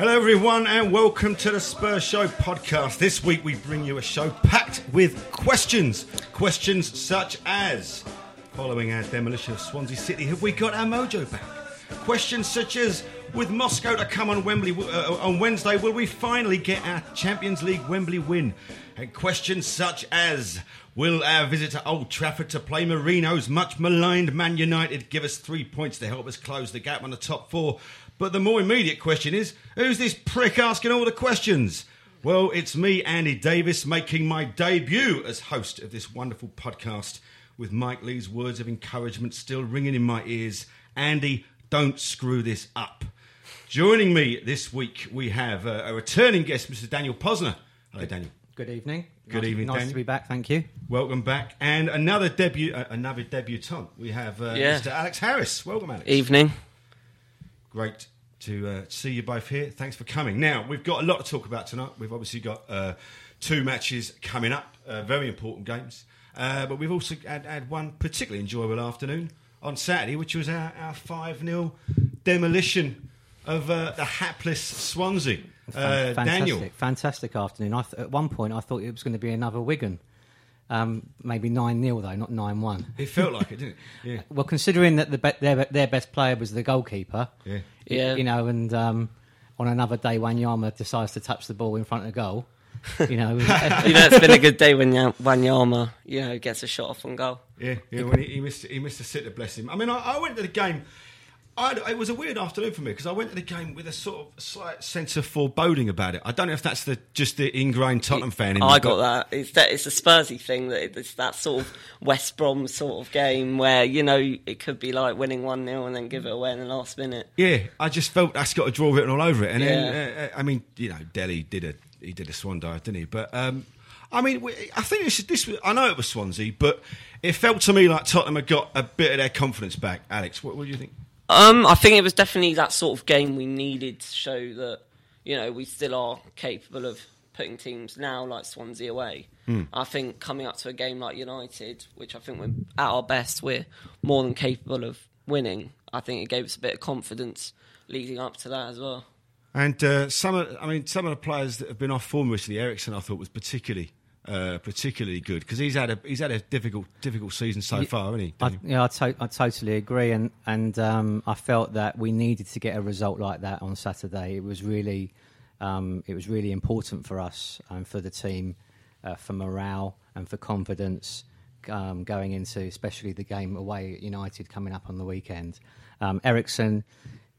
Hello, everyone, and welcome to the Spurs Show podcast. This week, we bring you a show packed with questions. Questions such as Following our demolition of Swansea City, have we got our mojo back? Questions such as With Moscow to come on Wembley uh, on Wednesday, will we finally get our Champions League Wembley win? And questions such as Will our visit to Old Trafford to play Mourinho's much maligned Man United give us three points to help us close the gap on the top four? But the more immediate question is who's this prick asking all the questions? Well, it's me, Andy Davis, making my debut as host of this wonderful podcast with Mike Leigh's words of encouragement still ringing in my ears. Andy, don't screw this up. Joining me this week, we have uh, a returning guest, Mr. Daniel Posner. Hello, Daniel. Good evening. Good Nice- evening, Nice Daniel. to be back. Thank you. Welcome back. And another debut, uh, another debutant. We have uh, Yeah. Mr. Alex Harris. Welcome, Alex. Evening. Great to uh, see you both here. Thanks for coming. Now, we've got a lot to talk about tonight. We've obviously got uh, two matches coming up, uh, very important games. Uh, but we've also had, had one particularly enjoyable afternoon on Saturday, which was our, our 5 0 demolition of uh, the hapless Swansea. Uh, Fantastic, Daniel. fantastic afternoon. I th- at one point, I thought it was going to be another Wigan. Um, maybe nine 0 though, not nine one. It felt like it, didn't it? Yeah. Well, considering that the be- their their best player was the goalkeeper, Yeah. y- Yeah. you know, and um, on another day, Wanyama decides to touch the ball in front of the goal. You know, You know, it's been a good day when Ya- Wanyama, you know, gets a shot off on goal. Yeah, yeah. When he, he missed, he missed a sitter. Bless him. I mean, I, I went to the game. I, it was a weird afternoon for me because I went to the game with a sort of slight sense of foreboding about it. I don't know if that's the just the ingrained Tottenham fan. In me, I but- got that. It's that. It's a Spursy thing. That it's that sort of West Brom sort of game where you know it could be like winning one 0 and then give it away in the last minute. Yeah, I just felt that's got a draw written all over it. And Yeah. then, uh, uh, I mean, you know, Dele did a he did a swan dive, didn't he? But um, I mean, I think this, this was, I know it was Swansea, but it felt to me like Tottenham had got a bit of their confidence back. Alex, what, what do you think? Um, I think it was definitely that sort of game we needed to show that you know we still are capable of putting teams now like Swansea away. I think coming up to a game like United, which I think we're at our best, we're more than capable of winning. I think it gave us a bit of confidence leading up to that as well. And uh, some, of, I mean, some of the players that have been off form recently, Eriksen, I thought was particularly, uh, particularly good because he's had a he's had a difficult, difficult season so far, hasn't he? I, yeah, I, to- I totally agree, and and um, I felt that we needed to get a result like that on Saturday. It was really, um, it was really important for us and for the team, uh, for morale and for confidence um, going into, especially the game away at United coming up on the weekend. Um, Eriksen,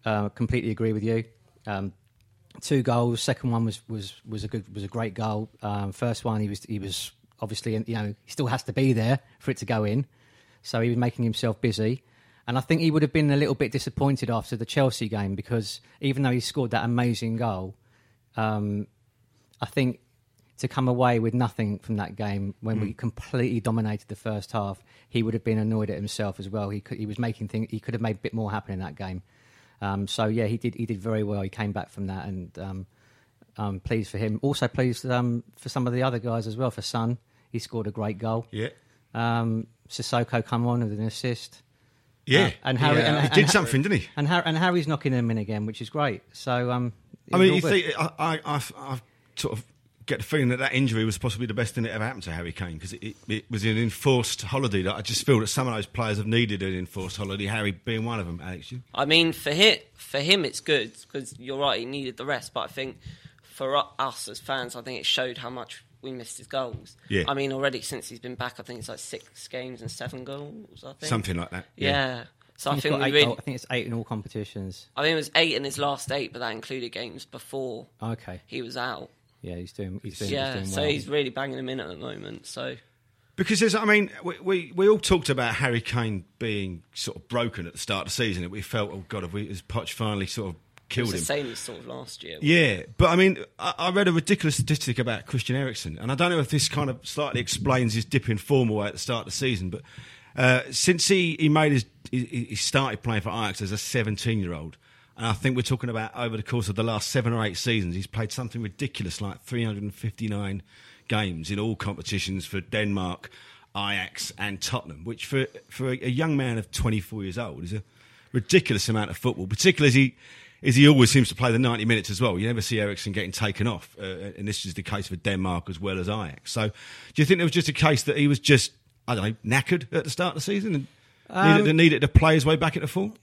uh, completely agree with you. Um, two goals. Second one was was was a good was a great goal. Um, first one he was he was obviously you know he still has to be there for it to go in, so he was making himself busy. And I think he would have been a little bit disappointed after the Chelsea game because even though he scored that amazing goal, um, I think to come away with nothing from that game when Hmm. we completely dominated the first half, he would have been annoyed at himself as well. He could, he was making things. He could have made a bit more happen in that game. Um, so yeah, he did. He did very well. He came back from that, and um, I'm pleased for him. Also pleased um, for some of the other guys as well. For Son, he scored a great goal. Yeah. Um, Sissoko come on with an assist. Yeah. Uh, and Harry Yeah, and, he and did Ha- something, didn't he? And, Har- and Harry's knocking them in again, which is great. So um, I mean, you think I, I, I, I sort of get the feeling that that injury was possibly the best thing that ever happened to Harry Kane because it, it, it was an enforced holiday. That I just feel that some of those players have needed an enforced holiday. Harry being one of them. Alex, you? I mean, for him, for him, it's good because you're right. He needed the rest, but I think for us as fans, I think it showed how much we missed his goals. Yeah. I mean, already since he's been back, I think it's like six games and seven goals. I think something like that. Yeah. So I He's think got eight really. goal- I think it's eight in all competitions. I mean, it was eight in his last eight, but that included games before Okay, he was out. Yeah, he's doing. He's doing. yeah, he's doing so he's really banging him in at the moment. So Because there's, I mean, we, we, we all talked about Harry Kane being sort of broken at the start of the season. We felt, oh God, have we, has Poch finally sort of it killed was the him? same as sort of last year. Yeah, but I mean, I, I read a ridiculous statistic about Christian Eriksen, and I don't know if this kind of slightly explains his dip in form away at the start of the season, but uh, since he, he made his he, he started playing for Ajax as a 17 year old, and I think we're talking about over the course of the last seven or eight seasons, he's played something ridiculous like 359 games in all competitions for Denmark, Ajax, and Tottenham, which for for a, young man of 24 years old is a ridiculous amount of football, particularly as he is he always seems to play the 90 minutes as well. You never see Eriksen getting taken off, uh, and this is the case for Denmark as well as Ajax. So, do you think it was just a case that he was just I don't know knackered at the start of the season and needed, to, needed to play his way back into form?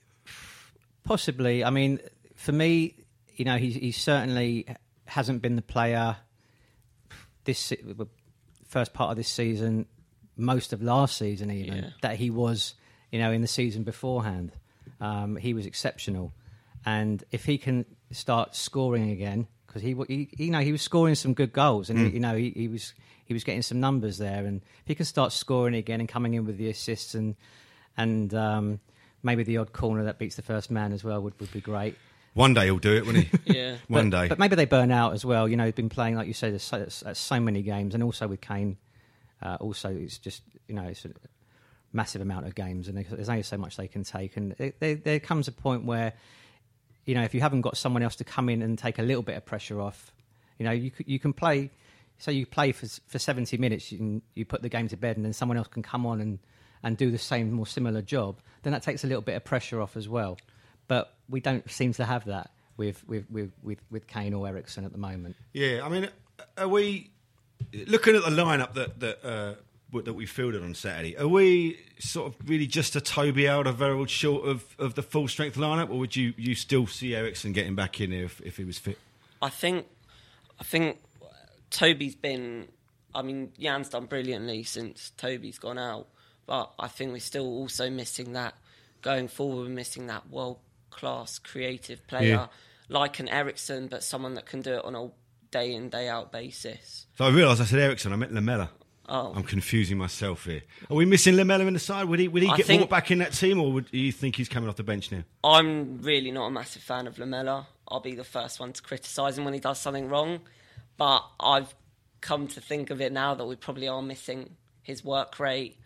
Possibly. I mean, for me, you know, he, he certainly hasn't been the player this first part of this season, most of last season even Yeah. that he was, you know, in the season beforehand. Um, he was exceptional, and if he can start scoring again, because he, wa- he, you know, he was scoring some good goals, and you know, he, he was he was getting some numbers there, and if he can start scoring again and coming in with the assists and and um, maybe the odd corner that beats the first man as well would, would be great. One day he'll do it, won't he? Yeah. One but, day. But maybe they burn out as well. You know, he's been playing, like you said, at so, at so many games, and also with Kane, uh, also it's just, you know, it's a massive amount of games, and there's only so much they can take. And it, there, there comes a point where, you know, if you haven't got someone else to come in and take a little bit of pressure off, you know, you, you can play. So you play for for 70 minutes, you, can, you put the game to bed, and then someone else can come on and, and do the same, more similar job. Then that takes a little bit of pressure off as well. But we don't seem to have that with with with with, with Kane or Eriksen at the moment. Yeah, I mean, are we looking at the lineup that that uh, that we fielded on Saturday? Are we sort of really just a Toby Alderweireld short of, of the full strength lineup, or would you, you still see Eriksen getting back in there if, if he was fit? I think, I think Toby's been. I mean, Jan's done brilliantly since Toby's gone out, but I think we're still also missing that. Going forward, we're missing that world class creative player Yeah. like an Eriksen, but someone that can do it on a day in day out basis. So I realised I said Eriksen, I meant Lamela. Oh. I'm confusing myself here. Are we missing Lamela in the side? Would he would he I get think- brought back in that team, or would do you think he's coming off the bench now? I'm really not a massive fan of Lamela. I'll be the first one to criticise him when he does something wrong. But I've come to think of it now that we probably are missing his work rate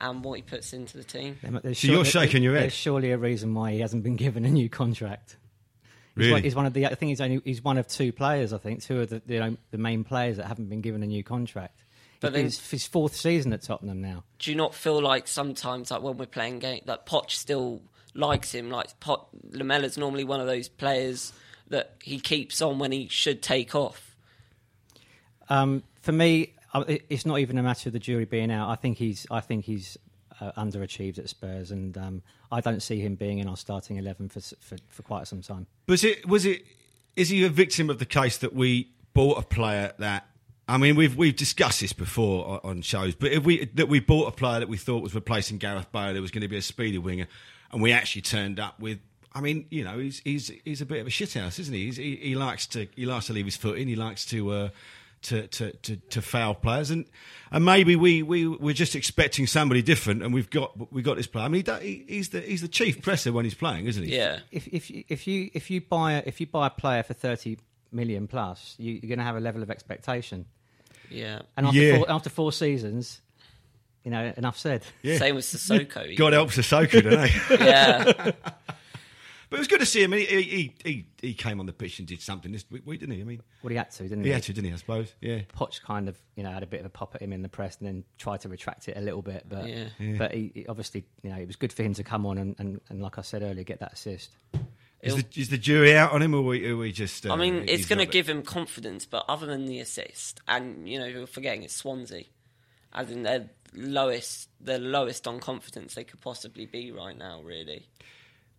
and what he puts into the team. There's So you're shaking your head? There's surely a reason why he hasn't been given a new contract. He's Really? one, he's one of the. I think he's only. He's one of two players. I think two of the you know, the main players that haven't been given a new contract. But then- it's his fourth season at Tottenham now. Do you not feel like sometimes, like when we're playing game, that Poch still likes him? Like Pot, Lamela's normally one of those players that he keeps on when he should take off. Um, for me, it- it's not even a matter of the jury being out. I think he's. I think he's uh, underachieved at Spurs, and um, I don't see him being in our starting eleven for, for for quite some time. Was it? Was it? Is he a victim of the case that we bought a player that? I mean, we've we've discussed this before on, shows, but if we that we bought a player that we thought was replacing Gareth Bale, there was going to be a speedy winger, and we actually turned up with. I mean, you know, he's he's he's a bit of a shithouse, isn't he? He's, he he likes to he likes to leave his foot in. He likes to uh, to, to, to, to foul players, and and maybe we we we're just expecting somebody different, and we've got we got this player. I mean, he, he's the he's the chief presser when he's playing, isn't he? Yeah. if if you, if you if you buy a, if you buy a player for thirty million plus, you, you're going to have a level of expectation. Yeah. And after Yeah. four, after four seasons, you know, enough said. Yeah. Same with Sissoko. God help Sissoko, don't they? yeah. But it was good to see him. He, he, he, he came on the pitch and did something this week, didn't he? I mean, Well, he had to, didn't he he? had to, didn't he? I suppose. Yeah. Poch kind of, you know, had a bit of a pop at him in the press and then tried to retract it a little bit. But Yeah. but he, he obviously, you know, it was good for him to come on and, and, and like I said earlier, get that assist. Is the, is the jury out on him, or are we, are we just? Uh, I mean, it's going to give him confidence, but other than the assist, and you know, you're forgetting it's Swansea, as in their lowest, their lowest on confidence they could possibly be right now, really.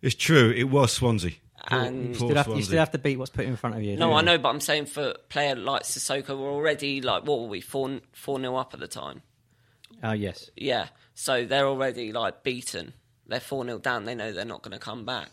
It's true. It was Swansea. And- You poor still, have, you still have to beat what's put in front of you. No, don't I know, but I'm saying for a player like Sissoko, we're already like what were we four four nil up at the time? Oh, yes. Yeah, so they're already like beaten. They're four 0 down. They know they're not going to come back.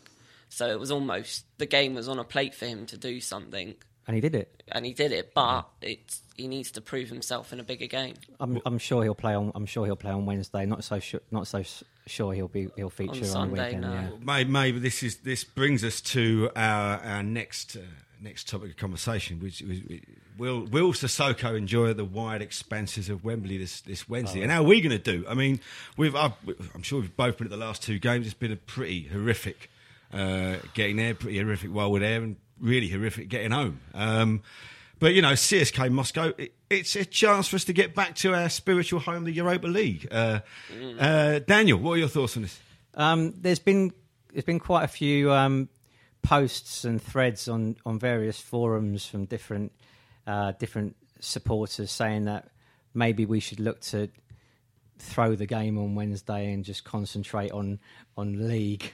So it was almost the game was on a plate for him to do something, And he did it. and he did it. But it's he needs to prove himself in a bigger game. I'm, I'm sure he'll play on. I'm sure he'll play on Wednesday. Not so sure, not so s- sure he'll be he'll feature on, Sunday, the weekend. no. Yeah. Maybe, maybe this is this brings us to our our next uh, next topic of conversation, which is will will Sissoko enjoy the wide expanses of Wembley this this Wednesday? And how are we going to do? I mean, we've I've, I'm sure we've both been at the last two games. It's been a pretty horrific uh, getting there, pretty horrific while we're there, and really horrific getting home. Um, but you know, CSK Moscow, it, it's a chance for us to get back to our spiritual home, the Europa League. Uh, uh, Daniel, what are your thoughts on this? Um, there's been there's been quite a few um, posts and threads on, on various forums from different uh, different supporters saying that maybe we should look to throw the game on Wednesday and just concentrate on on league.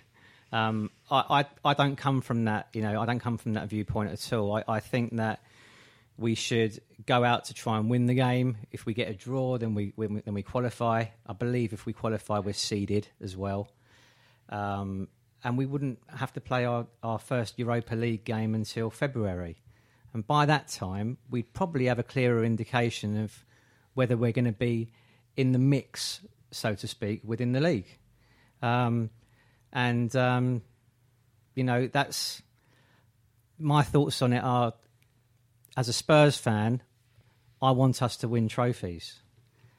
Um, I, I I don't come from that you know I don't come from that viewpoint at all. I, I think that we should go out to try and win the game. If we get a draw, then we, we then we qualify. I believe if we qualify, we're seeded as well, um, and we wouldn't have to play our, our first Europa League game until February. And by that time, we'd probably have a clearer indication of whether we're going to be in the mix, so to speak, within the league. Um, and um, you know, that's my thoughts on it are as a Spurs fan, I want us to win trophies.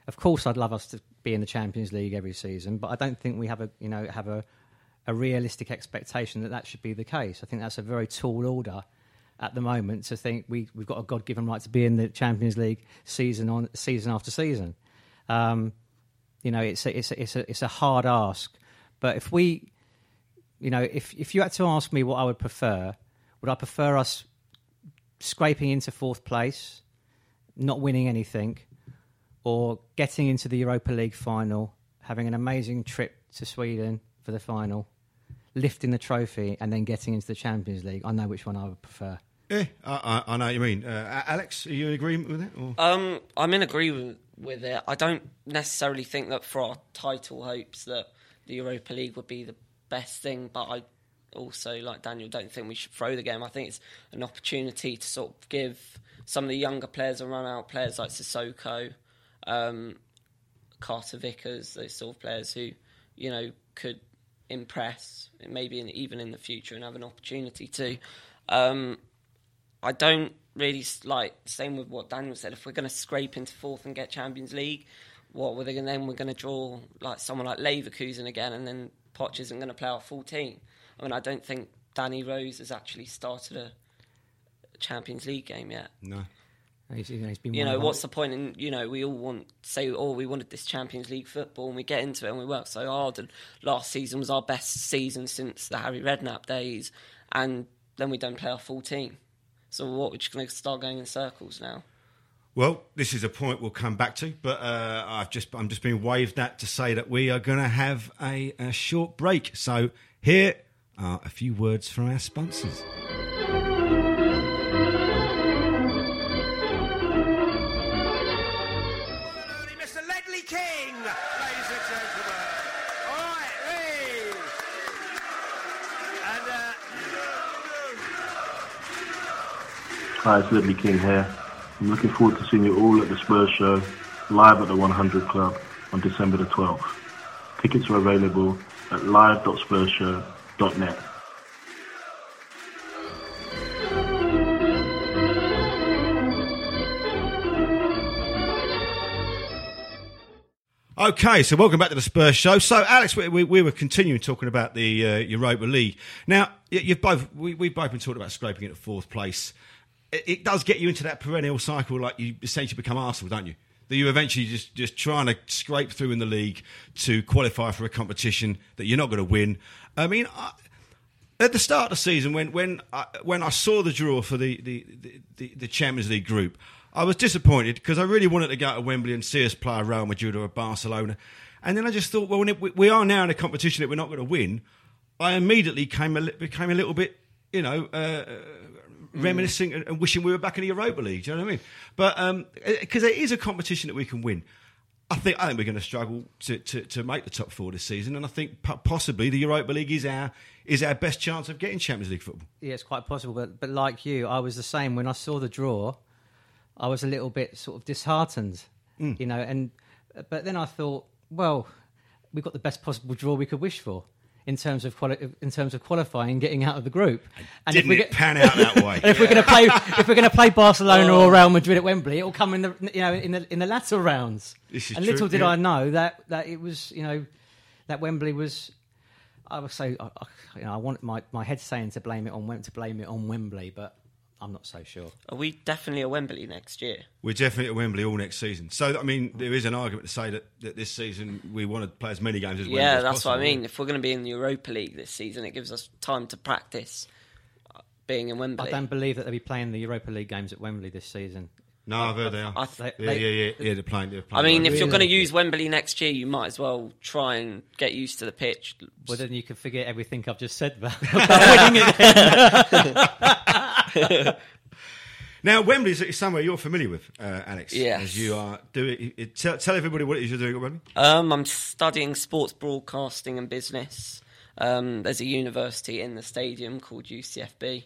Of course, I'd love us to be in the Champions League every season, but I don't think we have a you know have a, a realistic expectation that that should be the case. I think that's a very tall order at the moment to think we we've got a God given right to be in the Champions League season on season after season. Um, you know, it's a, it's a, it's a it's a hard ask, but if we, you know, if if you had to ask me what I would prefer, would I prefer us scraping into fourth place, not winning anything, or getting into the Europa League final, having an amazing trip to Sweden for the final, lifting the trophy, and then getting into the Champions League? I know which one I would prefer. Yeah, I, I, I know what you mean. Uh, Alex, are you in agreement with it? Or? Um, I'm in agreement with it. I don't necessarily think that for our title hopes that the Europa League would be the best thing, but I also, like Daniel, don't think we should throw the game. I think it's an opportunity to sort of give some of the younger players and run out, players like Sissoko, um, Carter Vickers, those sort of players who, you know, could impress, maybe in, even in the future, and have an opportunity to. Um, I don't really like same with what Daniel said. If we're going to scrape into fourth and get Champions League, what we're going then we're going to draw like someone like Leverkusen again, and then Poch isn't going to play our full team. I mean, I don't think Danny Rose has actually started a Champions League game yet. No. He's, you he's been You know, what's the point in, you know, we all want say, oh, we wanted this Champions League football and we get into it and we work so hard and last season was our best season since the Harry Redknapp days and then we don't play our full team. So what, we're just going to start going in circles now? Well, this is a point we'll come back to, but uh, I've just I'm just being waved at to say that we are going to have a, a short break. So here are a few words from our sponsors. Mr. Ledley King, ladies and gentlemen. All right, hey. Uh, Hi, it's Ledley King here. I'm looking forward to seeing you all at the Spurs show live at the 100 Club on December the 12th. Tickets are available at live.spursshow.net. Okay, so welcome back to the Spurs show. So, Alex, we, we, we were continuing talking about the uh, Europa League. Now, you've both we, we've both been talking about scraping into fourth place. It, it does get you into that perennial cycle, like you essentially become Arsenal, don't you? That you eventually just just trying to scrape through in the league to qualify for a competition that you're not going to win. I mean. I, at the start of the season, when when I, when I saw the draw for the the, the, the, Champions League group, I was disappointed because I really wanted to go to Wembley and see us play Real Madrid or Barcelona, and then I just thought, well, when it, we- are now in a competition that we're not going to win, I immediately came a, became a little bit, you know. Uh, Mm. Reminiscing and and wishing we were back in the Europa League. Do you know what I mean? But um, because it is a competition that we can win, I think I think we're going to struggle to, to, to make the top four this season, and I think possibly the Europa League is our is our best chance of getting Champions League football. Yeah, it's quite possible. But but like you, I was the same. When I saw the draw, I was a little bit sort of disheartened, mm. you know. And but then I thought, well, we've got the best possible draw we could wish for in terms of quali- in terms of qualifying getting out of the group. And Didn't we it get, pan out that way? and if we're going to play, if we're going to play Barcelona oh. or Real Madrid at Wembley, it'll come in the you know in the in the latter rounds. This is and true, little did yeah. I know that that it was you know that Wembley was. I was so I, I, you know I want my my head saying to blame it on Wem- to blame it on Wembley, but I'm not so sure. Are we definitely at Wembley next year? We're definitely at Wembley all next season. So I mean, there is an argument to say that, that this season we want to play as many games as Wembley yeah, as that's what I mean. If we're going to be in the Europa League this season, it gives us time to practice uh, being in Wembley. I don't believe that they'll be playing the Europa League games at Wembley this season. No, I've heard they are. I th- yeah, they- yeah, yeah, yeah. They're playing. They're playing I playing mean, if you're going to use Wembley next year, you might as well try and get used to the pitch. Well, then you can forget everything I've just said about, about winning it. now Wembley is somewhere you're familiar with, uh, Alex. Yes. as you are. Do it, it- tell, tell everybody what it is you're doing at Wembley. Um, I'm studying sports broadcasting and business. Um, there's a university in the stadium called UCFB.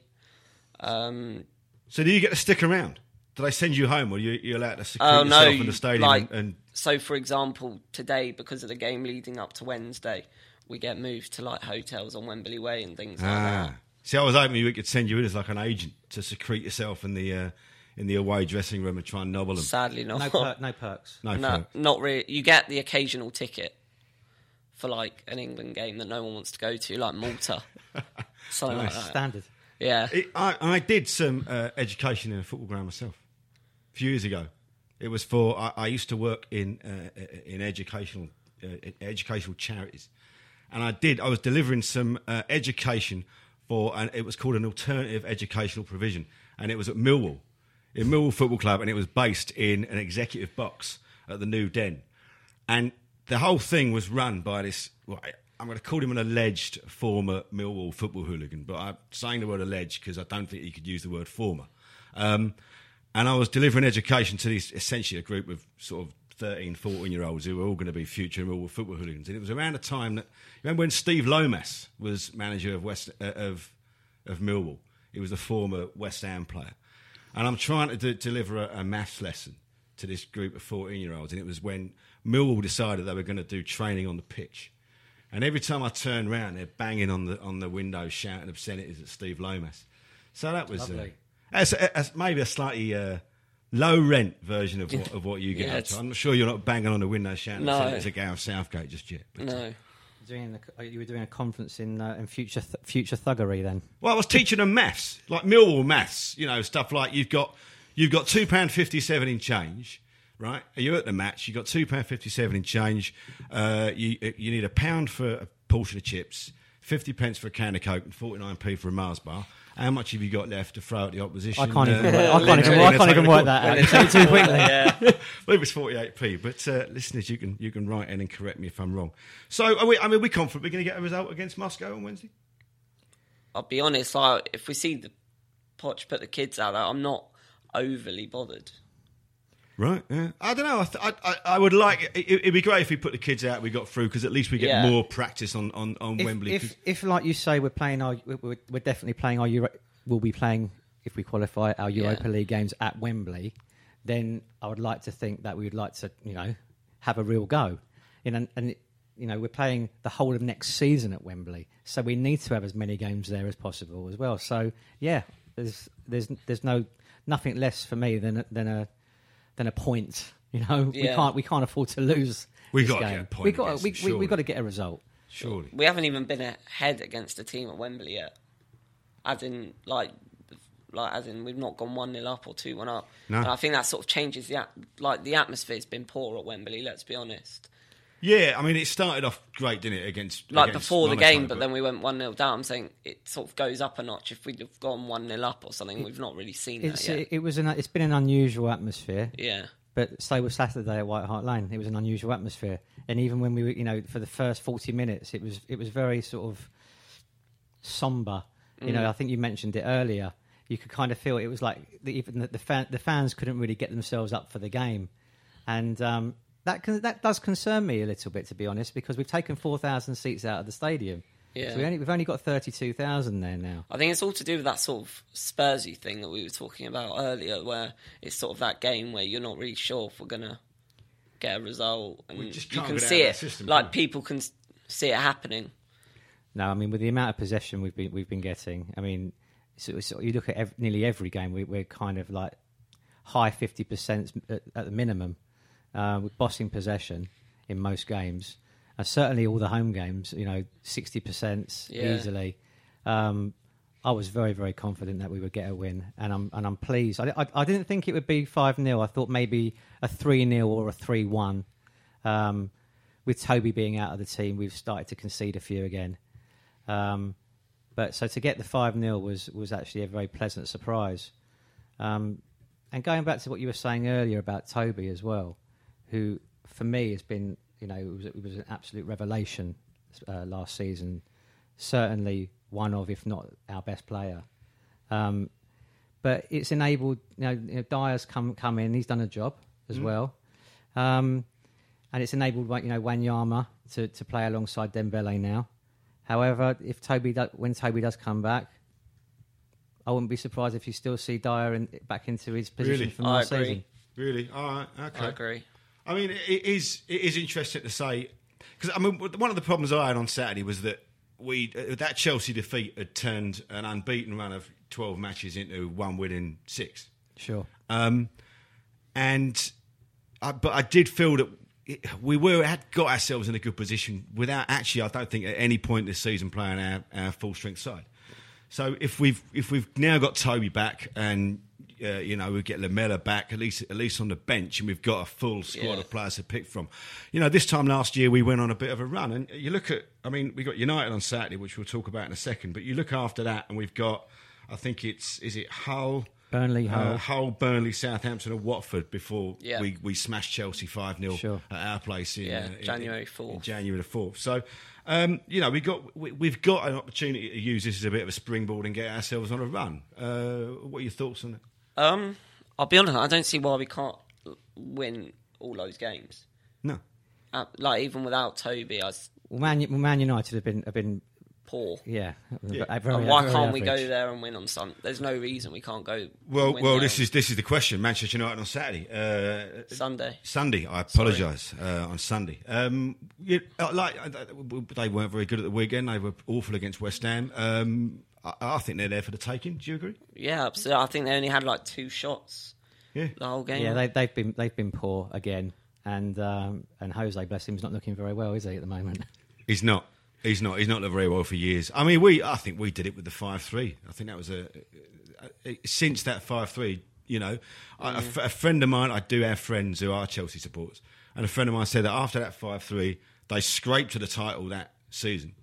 Um, So do you get to stick around? Do they send you home, or you you allowed to secrete oh yourself no! in the stadium? like, and so, for example, today because of the game leading up to Wednesday, we get moved to like hotels on Wembley Way and things like ah, that. see, I was hoping we could send you in as like an agent to secrete yourself in the uh, in the away dressing room and try and nobble them. Sadly, not. No, per- no perks. No, no, fair. not really. You get the occasional ticket for like an England game that no one wants to go to, like Malta, something like that. Standard. Yeah, It, I, I did some uh, education in a football ground myself a few years ago. It was for I, I used to work in uh, in educational uh, educational charities, and I did I was delivering some uh, education for and it was called an alternative educational provision, and it was at Millwall, in Millwall Football Club, and it was based in an executive box at the New Den, and the whole thing was run by this. Well, I'm going to call him an alleged former Millwall football hooligan, but I'm saying the word alleged because I don't think he could use the word former. Um, and I was delivering education to these essentially a group of sort of 13, 14 year olds who were all going to be future Millwall football hooligans. And it was around the time that, remember when Steve Lomas was manager of West uh, of of Millwall? He was a former West Ham player. And I'm trying to deliver a, a maths lesson to this group of 14 year olds. And it was when Millwall decided they were going to do training on the pitch. And every time I turn around, they're banging on the on the window, shouting obscenities at Steve Lomas. So that was uh, Lovely. that's, that's maybe a slightly uh, low rent version of what, of what you get Yeah, up to. I'm not sure you're not banging on the window shouting No. obscenities at Gareth Southgate just yet. But, uh, no. Doing a, you were doing a conference in uh, in future th- future thuggery then. Well, I was teaching them maths, like Millwall maths. You know, stuff like you've got you've got two pound fifty seven in change, right? Are You're at the match. You've got two pound fifty seven in change. Uh, you you need a pound for a portion of chips, fifty pence for a can of coke, and forty nine p for a Mars bar. How much have you got left to throw at the opposition? I can't even Uh, work, I can't even, I can't even work that out too, too quickly. Yeah. well, it was 48p, but uh, listeners, you can you can write in and correct me if I'm wrong. So, are we, I mean, we're confident we're going to get a result against Moscow on Wednesday. I'll be honest. Like, if we see the Poch put the kids out there, I'm not overly bothered. Right. Yeah. I don't know. I, th- I, I, I would like. It, it'd be great if we put the kids out. We got through because at least we get Yeah. more practice on on, on If, Wembley. if, if, like you say, we're playing our, we're, we're definitely playing our Euro, we'll be playing if we qualify our Europa League games at Wembley. then I would like to think that we would like to, you know, have a real go. You know, and, and you know, we're playing the whole of next season at Wembley, so we need to have as many games there as possible as well. So yeah, there's there's there's no nothing less for me than than a than a point. You know, we Yeah. can't we can't afford to lose. We this gotta game. get a point We got against we, them, we, we surely. got to get a result. Surely. We haven't even been ahead against a team at Wembley yet. As in, like, like as in, we've not gone one 0 up or two one up. No. And I think that sort of changes the at- like the atmosphere's been poor at Wembley. Let's be honest. Yeah, I mean, it started off great, didn't it? Against Like against before the game, but then we went one 0 down. I'm saying it sort of goes up a notch. If we'd have gone one 0 up or something, we've not really seen that It's yet. it, it was an it's been an unusual atmosphere. yeah. But so was Saturday at White Hart Lane. It was an unusual atmosphere, and even when we were, you know, for the first forty minutes, it was it was very sort of somber. You know, I think you mentioned it earlier. You could kind of feel it was like the, even the, the, fan, the fans couldn't really get themselves up for the game, and um, that con- that does concern me a little bit, to be honest, because we've taken four thousand seats out of the stadium. Yeah. So we only, we've only got thirty two thousand there now. I think it's all to do with that sort of Spursy thing that we were talking about earlier, where it's sort of that game where you're not really sure if we're gonna get a result, and We just you can't get out see of it, system, like people can see it happening. No, I mean with the amount of possession we've been we've been getting, I mean, so, so you look at ev- nearly every game, we, we're kind of like high fifty percent at, at the minimum, uh, with bossing possession in most games. and certainly, all the home games, you know, sixty percent Yeah. easily. Um, I was very very confident that we would get a win, and I'm and I'm pleased. I, I, I didn't think it would be five 0 I thought maybe a three 0 or a three one. Um, with Toby being out of the team, we've started to concede a few again. Um, but so to get the 5 0 was, was actually a very pleasant surprise. Um, and going back to what you were saying earlier about Toby as well, who for me has been, you know, it was, it was an absolute revelation uh, last season. Certainly one of, if not our best player. Um, but it's enabled, you know, you know Dier's come, come in, he's done a job as well. Um, and it's enabled, you know, Wanyama to, to play alongside Dembele now. However, if Toby do, when Toby does come back, I wouldn't be surprised if you still see Dyer in, back into his position Really? from I last season. Really? All right. Okay. I agree. I mean, it- is it is interesting to say because I mean one of the problems I had on Saturday was that we uh, that Chelsea defeat had turned an unbeaten run of twelve matches into one win in six. Sure. Um, and I, but I did feel that it- we were had got ourselves in a good position without actually. I don't think at any point this season playing our, our full strength side. So if we've if we've now got Toby back and uh, you know we get Lamela back at least at least on the bench and we've got a full squad Yeah. of players to pick from. You know this time last year we went on a bit of a run and you look at I mean we got United on Saturday which we'll talk about in a second. But you look after that and we've got I think it's is it Hull. Burnley, Hull. uh, Hull, Burnley, Southampton, and Watford before Yeah. we, we smashed Chelsea 5 0 Sure. at our place in, Yeah, uh, in- January 4th. January the 4th. So, um, you know, we got, we, we've got an opportunity to use this as a bit of a springboard and get ourselves on a run. Uh, what are your thoughts on it? Um, I'll be honest. I don't see why we can't win all those games. No. Uh, like even without Toby, I was Well, Man, well, Man United have been have been poor. yeah. Yeah. a very- and why can't we go average. there and win on Sunday? There's no reason we can't go. Well, win well, there this on is this is the question. Manchester United on Saturday. Uh, Sunday. Sunday. I apologise. Uh, on Sunday, um, you, uh, like uh, they weren't very good at the weekend. They were awful against West Ham. Um, I, I think they're there for the taking. Do you agree? Yeah, so I think they only had like two shots Yeah. the whole game. Yeah, they, they've been they've been poor again, and um, and Jose, bless him, is not looking very well, is he at the moment? He's not. He's not. He's not looked very well for years. I mean, we. I think we did it with the five three. I think that was a, a- since that five three. You know, I- a f- a, friend of mine. I do have friends who are Chelsea supporters, and a friend of mine said that after that five three, they scraped to the title that season,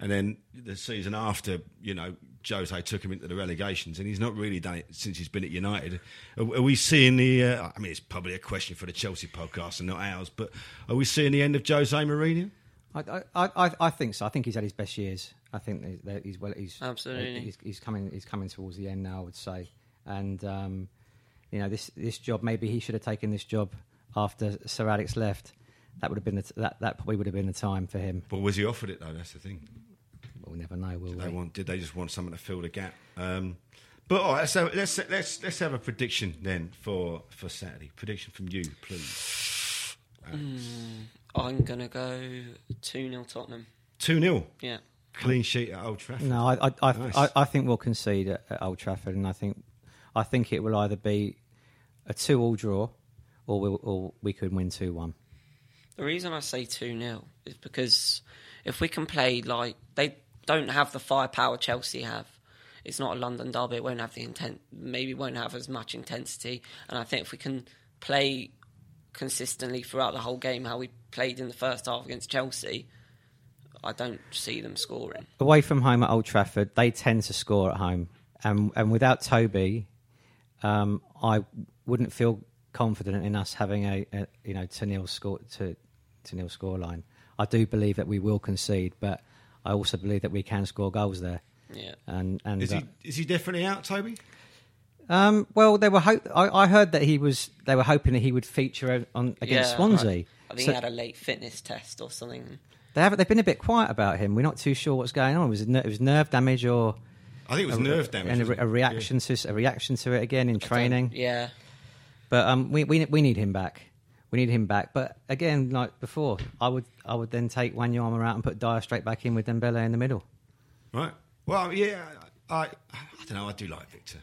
and then the season after, you know, Jose took him into the relegations, and he's not really done it since he's been at United. Are, are we seeing the? Uh, I mean, it's probably a question for the Chelsea podcast and not ours, but are we seeing the end of Jose Mourinho? I, I, I, I think so. I think he's had his best years. I think that- that he's well. He's Absolutely. He's, he's coming. He's coming towards the end now. I would say, and um, you know, this this job. Maybe he should have taken this job after Sir Alex left. That would have been the, that. That probably would have been the time for him. But was he offered it though? That's the thing. We'll never know. Will They we? want, did they just want someone to fill the gap? Um, But all right, so let's let's let's have a prediction then for for Saturday. Prediction from you, please. I'm gonna go two 0 Tottenham. Two 0 Yeah. clean sheet at Old Trafford. No, I, I, I, Nice. I, I think we'll concede at, at Old Trafford, and I think, I think it will either be a two-all draw, or we'll, or we could win two-one. The reason I say 2 0 is because if we can play like they don't have the firepower Chelsea have, it's not a London derby, it won't have the intent, maybe won't have as much intensity. And I think if we can play consistently throughout the whole game how we played in the first half against Chelsea, I don't see them scoring. Away from home at Old Trafford, they tend to score at home, and and without Toby, um, I wouldn't feel confident in us having a, a you know to nil score to to nil score line. I do believe that we will concede, but I also believe that we can score goals there. Yeah. And and Is uh, he is he definitely out, Toby? Um, well, they were. Hope- I, I heard that he was. They were hoping that he would feature on against Yeah, Swansea. I, I think So he had a late fitness test or something. they have. They've been a bit quiet about him. We're not too sure what's going on. Was it, ner- it was nerve damage or I think it was a, nerve damage. and a, a it? reaction to a reaction to it again in training? Yeah. But um, we, we we need him back. We need him back. But again, like before, I would I would then take Wanyama out and put Dier straight back in with Dembele in the middle. Right. Well, yeah. I I don't know. I do like Victor.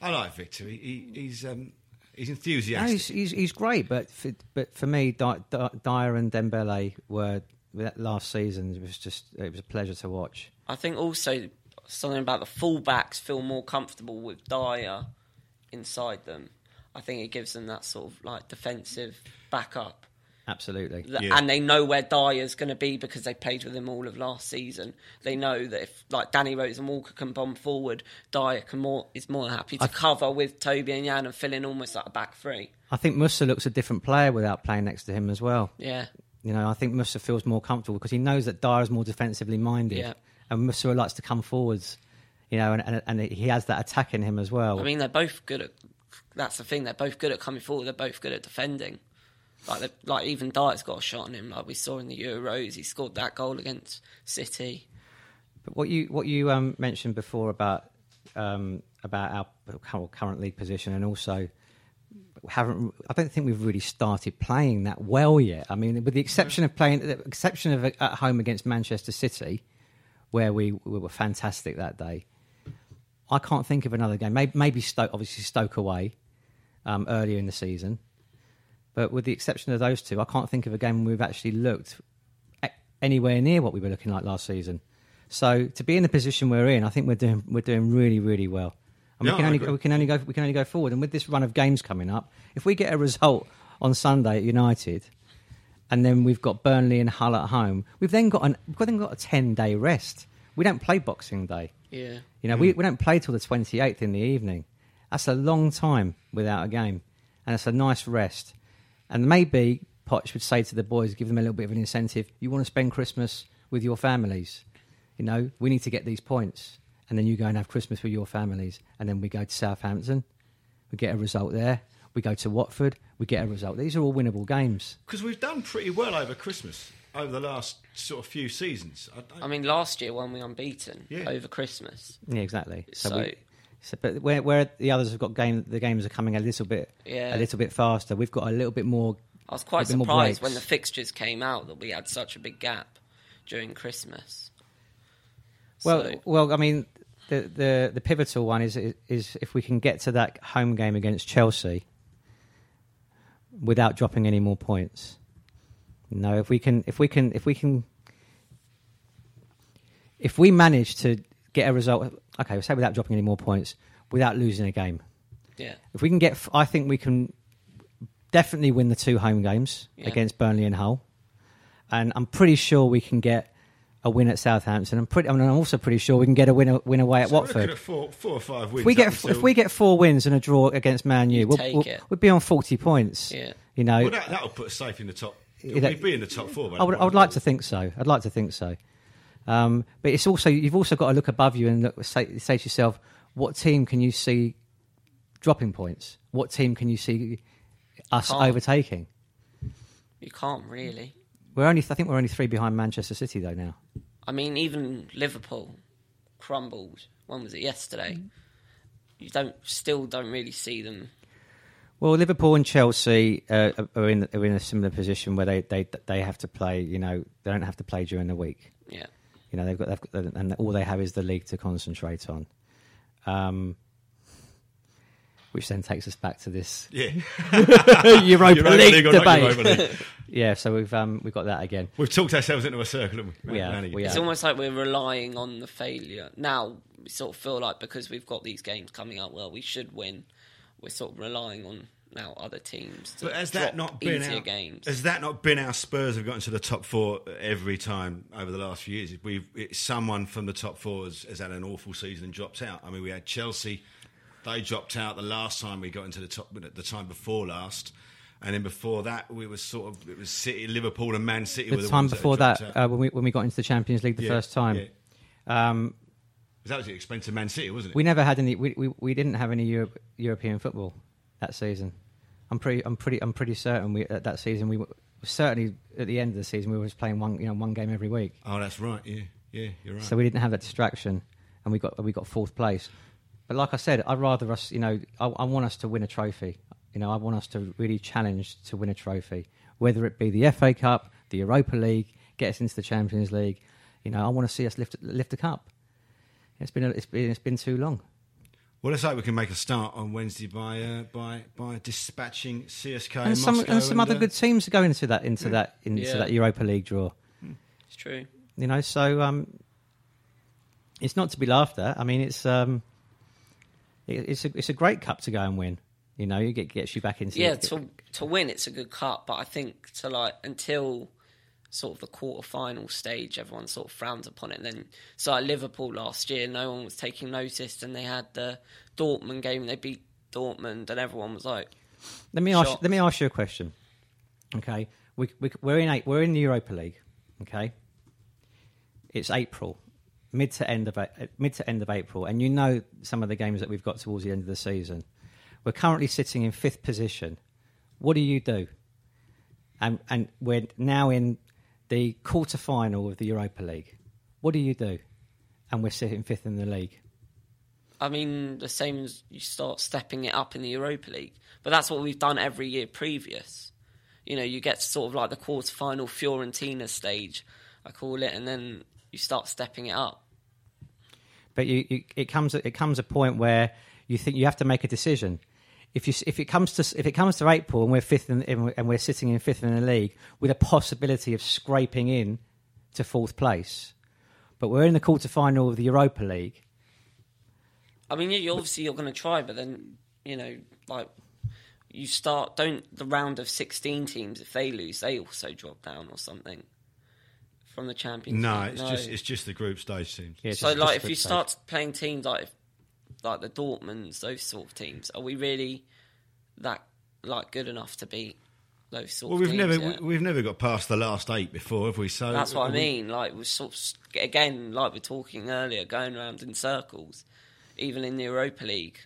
I like Victor. He, he, he's um, he's No, enthusiastic. he's, he's he's great, but for, but for me, Di- Di- Dier and Dembele were that last season. It was just it was a pleasure to watch. I think also something about the fullbacks feel more comfortable with Dier inside them. I think it gives them that sort of like defensive backup. Absolutely. Th- Yeah. And they know where Dier's going to be because they played with him all of last season. They know that if like Danny Rose and Walker can bomb forward, Dier can more is more than happy to cover with Toby and Jan and fill in almost like a back three. I think Mousa looks a different player without playing next to him as well. Yeah, You know, I think Mousa feels more comfortable because he knows that Dyer is more defensively minded, Yeah. and Mousa likes to come forwards. You know, and, and and he has that attack in him as well. I mean they're both good at. That's the thing. They're both good at coming forward. They're both good at defending. Like like even Dier's got a shot on him. Like we saw in the Euros, he scored that goal against City. But what you what you um, mentioned before about um, about our current league position, and also haven't I don't think we've really started playing that well yet. I mean, with the exception of playing, the exception of at home against Manchester City, where we, we were fantastic that day. I can't think of another game. Maybe, maybe Stoke, obviously Stoke away um, earlier in the season, but with the exception of those two, I can't think of a game we've actually looked anywhere near what we were looking like last season. So to be in the position we're in, I think we're doing we're doing really really well. And Yeah, we can only we can only go we can only go forward. And with this run of games coming up, if we get a result on Sunday at United, and then we've got Burnley and Hull at home, we've then got an we've then got a ten day rest. We don't play Boxing Day. Yeah. You know, we, we don't play till the 28th in the evening. That's a long time without a game. And it's a nice rest. And maybe Potch would say to the boys, give them a little bit of an incentive. You want to spend Christmas with your families. You know, we need to get these points. And then you go and have Christmas with your families. And then we go to Southampton. We get a result there. We go to Watford. We get a result. These are all winnable games. Because we've done pretty well over Christmas, over the last sort of few seasons. I, I, I mean, last year when we were unbeaten Yeah. over Christmas. Yeah, exactly. So, So- we, so but where, where the others have got game, the games are coming a little bit, Yeah. a little bit faster. We've got a little bit more. I was quite a bit more surprised when the fixtures came out that we had such a big gap during Christmas. Well, So- well, I mean, the, the the pivotal one is is if we can get to that home game against Chelsea without dropping any more points. No, if we can, if we can, if we can, if we manage to get a result, okay, we'll say without dropping any more points, without losing a game. yeah, If we can get, I think we can definitely win the two home games Yeah. against Burnley and Hull, and I'm pretty sure we can get a win at Southampton. I'm pretty, I mean, I'm also pretty sure we can get a win, win away at so we're Watford. at four, four or five wins. If we get until- if we get four wins and a draw against Man U, we'll, we'll, we'll be on 40 points. Yeah. You know, well, that, that'll put us safe in the top. Yeah, that- We'd be in the top four. by I would, I would like to think so. I'd like to think so. Um, but it's also you've also got to look above you and look, say, say to yourself, what team can you see dropping points? What team can you see us Can't. overtaking? you can't really. We're only, I think, we're only three behind Manchester City though now. I mean, even Liverpool crumbled. When was it? Yesterday. you don't still don't really see them. Well, Liverpool and Chelsea uh, are in are in a similar position where they, they they have to play. You know, they don't have to play during the week. Yeah, You know, they've got, they've got and all they have is the league to concentrate on. Um, which then takes us back to this Yeah. Europa, Europa League, League debate. Europa League. yeah, so we've um, we've got that again. We've talked ourselves into a circle, haven't we? We have, Manny? we it's almost like we're relying on the failure now. We sort of feel like because we've got these games coming up, well, we should win. We're sort of relying on now other teams. To But has that not been easier our, games? Has that not been our Spurs have got into the top four every time over the last few years? We've it's someone from the top four has, has had an awful season and dropped out. I mean, we had Chelsea; they dropped out the last time we got into the top. The time before last, and then before that, we were sort of it was City, Liverpool, and Man City. were The the time ones before had that, uh, when we when we got into the Champions League the Yeah, first time, yeah. um, that was the expense of Man City, wasn't it? we never had any. We, we, we didn't have any Europe, European football that season. I'm pretty. I'm pretty. I'm pretty certain. We at that season we were certainly at the end of the season we were just playing one you know one game every week. oh, that's right. Yeah, yeah, you're right. So we didn't have that distraction, and we got we got fourth place. But like I said, I'd rather us. You know, I, I want us to win a trophy. You know, I want us to really challenge to win a trophy, whether it be the FA Cup, the Europa League, get us into the Champions League. You know, I want to see us lift lift the cup. It's been a, it's been it's been too long. Well, let's hope we can make a start on Wednesday by uh, by by dispatching CSK And and some Moscow and some other uh, good teams to go into that into that into Yeah. that Europa League draw. it's true. You know, so um, it's not to be laughed at. I mean, it's um, it, it's a it's a great cup to go and win. You know, it get, gets you back into Yeah, it. to to win, it's a good cup, but I think to like until sort of the quarter final stage, everyone sort of frowns upon it. And then, so at Liverpool last year, no one was taking notice, and they had the Dortmund game, they beat Dortmund, and everyone was like, Let me ask. Let me ask you a question. Okay, we, we, we're in eight, we're in the Europa League. Okay, it's April, mid to end of mid to end of April, and you know some of the games that we've got towards the end of the season. We're currently sitting in fifth position. What do you do? And and we're now in the quarter final of the Europa League. What do you do? And we're sitting fifth in the league. I mean, the same as you start stepping it up in the Europa League. But that's what we've done every year previous. You know, you get to sort of like the quarter-final Fiorentina stage, I call it, and then you start stepping it up. but you, you, it comes it comes a point where you think you have to make a decision. If you if it comes to if it comes to April and we're fifth in, in, and we're sitting in fifth in the league with a possibility of scraping in to fourth place, but we're in the quarter final of the Europa League. I mean, yeah, you obviously you're going to try, but then you know, like you start don't the round of 16 teams if they lose, they also drop down or something from the Champions. No, League. it's just it's just the group stage teams. Yeah, so just- like just if you stage. start playing teams like like the Dortmunds, those sort of teams, are we really that like good enough to beat those sort Well, of we've teams? never yet? we, we've never got past the last eight before, have we? So That's what I we- mean. Like we're sort of again, like we're talking earlier, going around in circles, even in the Europa League.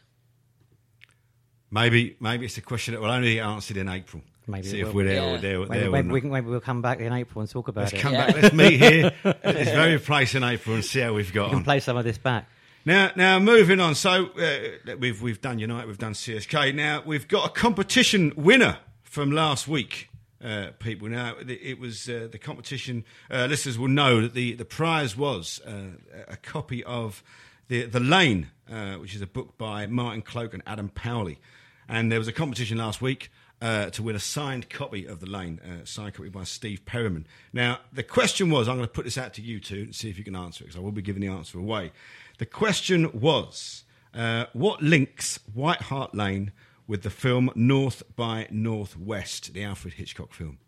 Maybe maybe it's a question that will only get answered in April. Maybe see if we're there Yeah. or there, Maybe, there or maybe, not. we can, maybe we'll come back in April and talk about Let's it. come Yeah. back. Let's meet here at this very place in April and see how we've got We can on. play some of this back. Now, now moving on. So uh, we've we've done United, we've done CSKA. Now we've got a competition winner from last week. Uh, people now it, was uh, the competition. Uh, listeners will know that the the prize was uh, a copy of the the Lane, uh, which is a book by Martin Cloake and Adam Powley. And there was a competition last week uh, to win a signed copy of the Lane, signed copy by Steve Perryman. Now the question was, I'm going to put this out to you two and see if you can answer it because I will be giving the answer away. The question was, uh, what links White Hart Lane with the film North by Northwest, the Alfred Hitchcock film?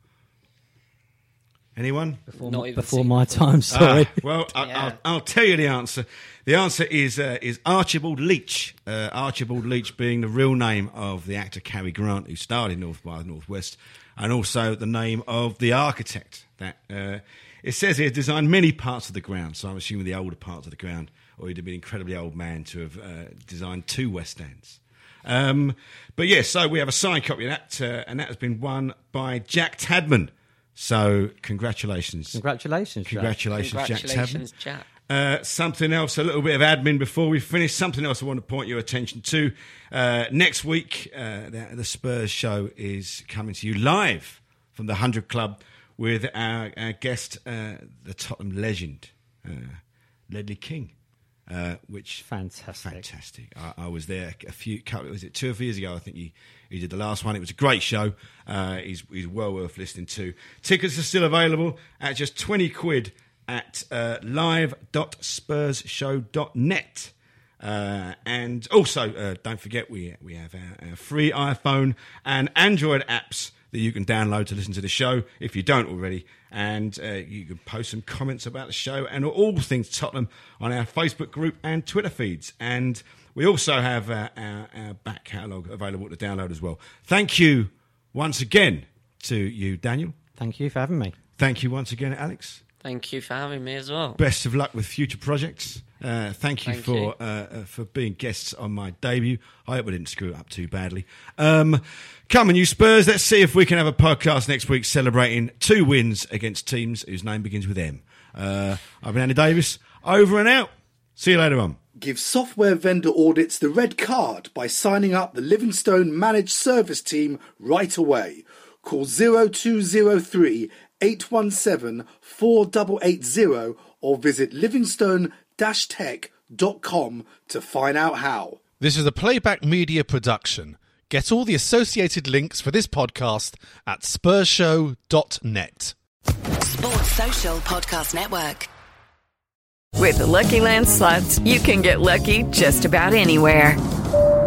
Anyone? Before, Not my, before my the time, sorry. Ah, well, I, Yeah. I'll, I'll tell you the answer. The answer is uh, is Archibald Leach. Uh, Archibald Leach being the real name of the actor Cary Grant, who starred in North by Northwest, and also the name of the architect. That uh, it says here designed many parts of the ground. So I'm assuming the older parts of the ground, or he'd have been an incredibly old man to have uh, designed two West Ends. Um, but yes, so we have a signed copy of that, uh, and that has been won by Jack Tadman. So congratulations. Congratulations, Jack. Congratulations, Jack Tadman. Jack. Uh, something else, a little bit of admin before we finish. Something else I want to point your attention to. Uh, next week, uh, the, the Spurs show is coming to you live from the 100 Club with our, our guest, uh, the Tottenham legend, uh, Ledley King. Uh, which Fantastic. fantastic! I, I was there a few, couple, was it two or three years ago? I think he, he did the last one. It was a great show. Uh, he's, he's well worth listening to. Tickets are still available at just twenty quid at uh, live.spursshow.net. Uh, and also, uh, don't forget, we, we have our, our free iPhone and Android apps that you can download to listen to the show if you don't already. And uh, you can post some comments about the show and all things Tottenham on our Facebook group and Twitter feeds. And we also have uh, our, our back catalogue available to download as well. Thank you once again to you, Daniel. Thank you for having me. Thank you once again, Alex. Thank you for having me as well. Best of luck with future projects. Uh, thank you Thank for you. Uh, uh, for being guests on my debut. I hope I didn't screw it up too badly. Um, come on, you Spurs. Let's see if we can have a podcast next week celebrating two wins against teams whose name begins with M. Uh, I've been Andy Davis. Over and out. See you later on. Give software vendor audits the red card by signing up the Livingstone Managed Service Team right away. Call 0203 817 4880 or visit livingstone-tech.com to find out how. This is a playback media production. Get all the associated links for this podcast at spursshow.net. Sports Social Podcast Network. With the Lucky Land slots, you can get lucky just about anywhere.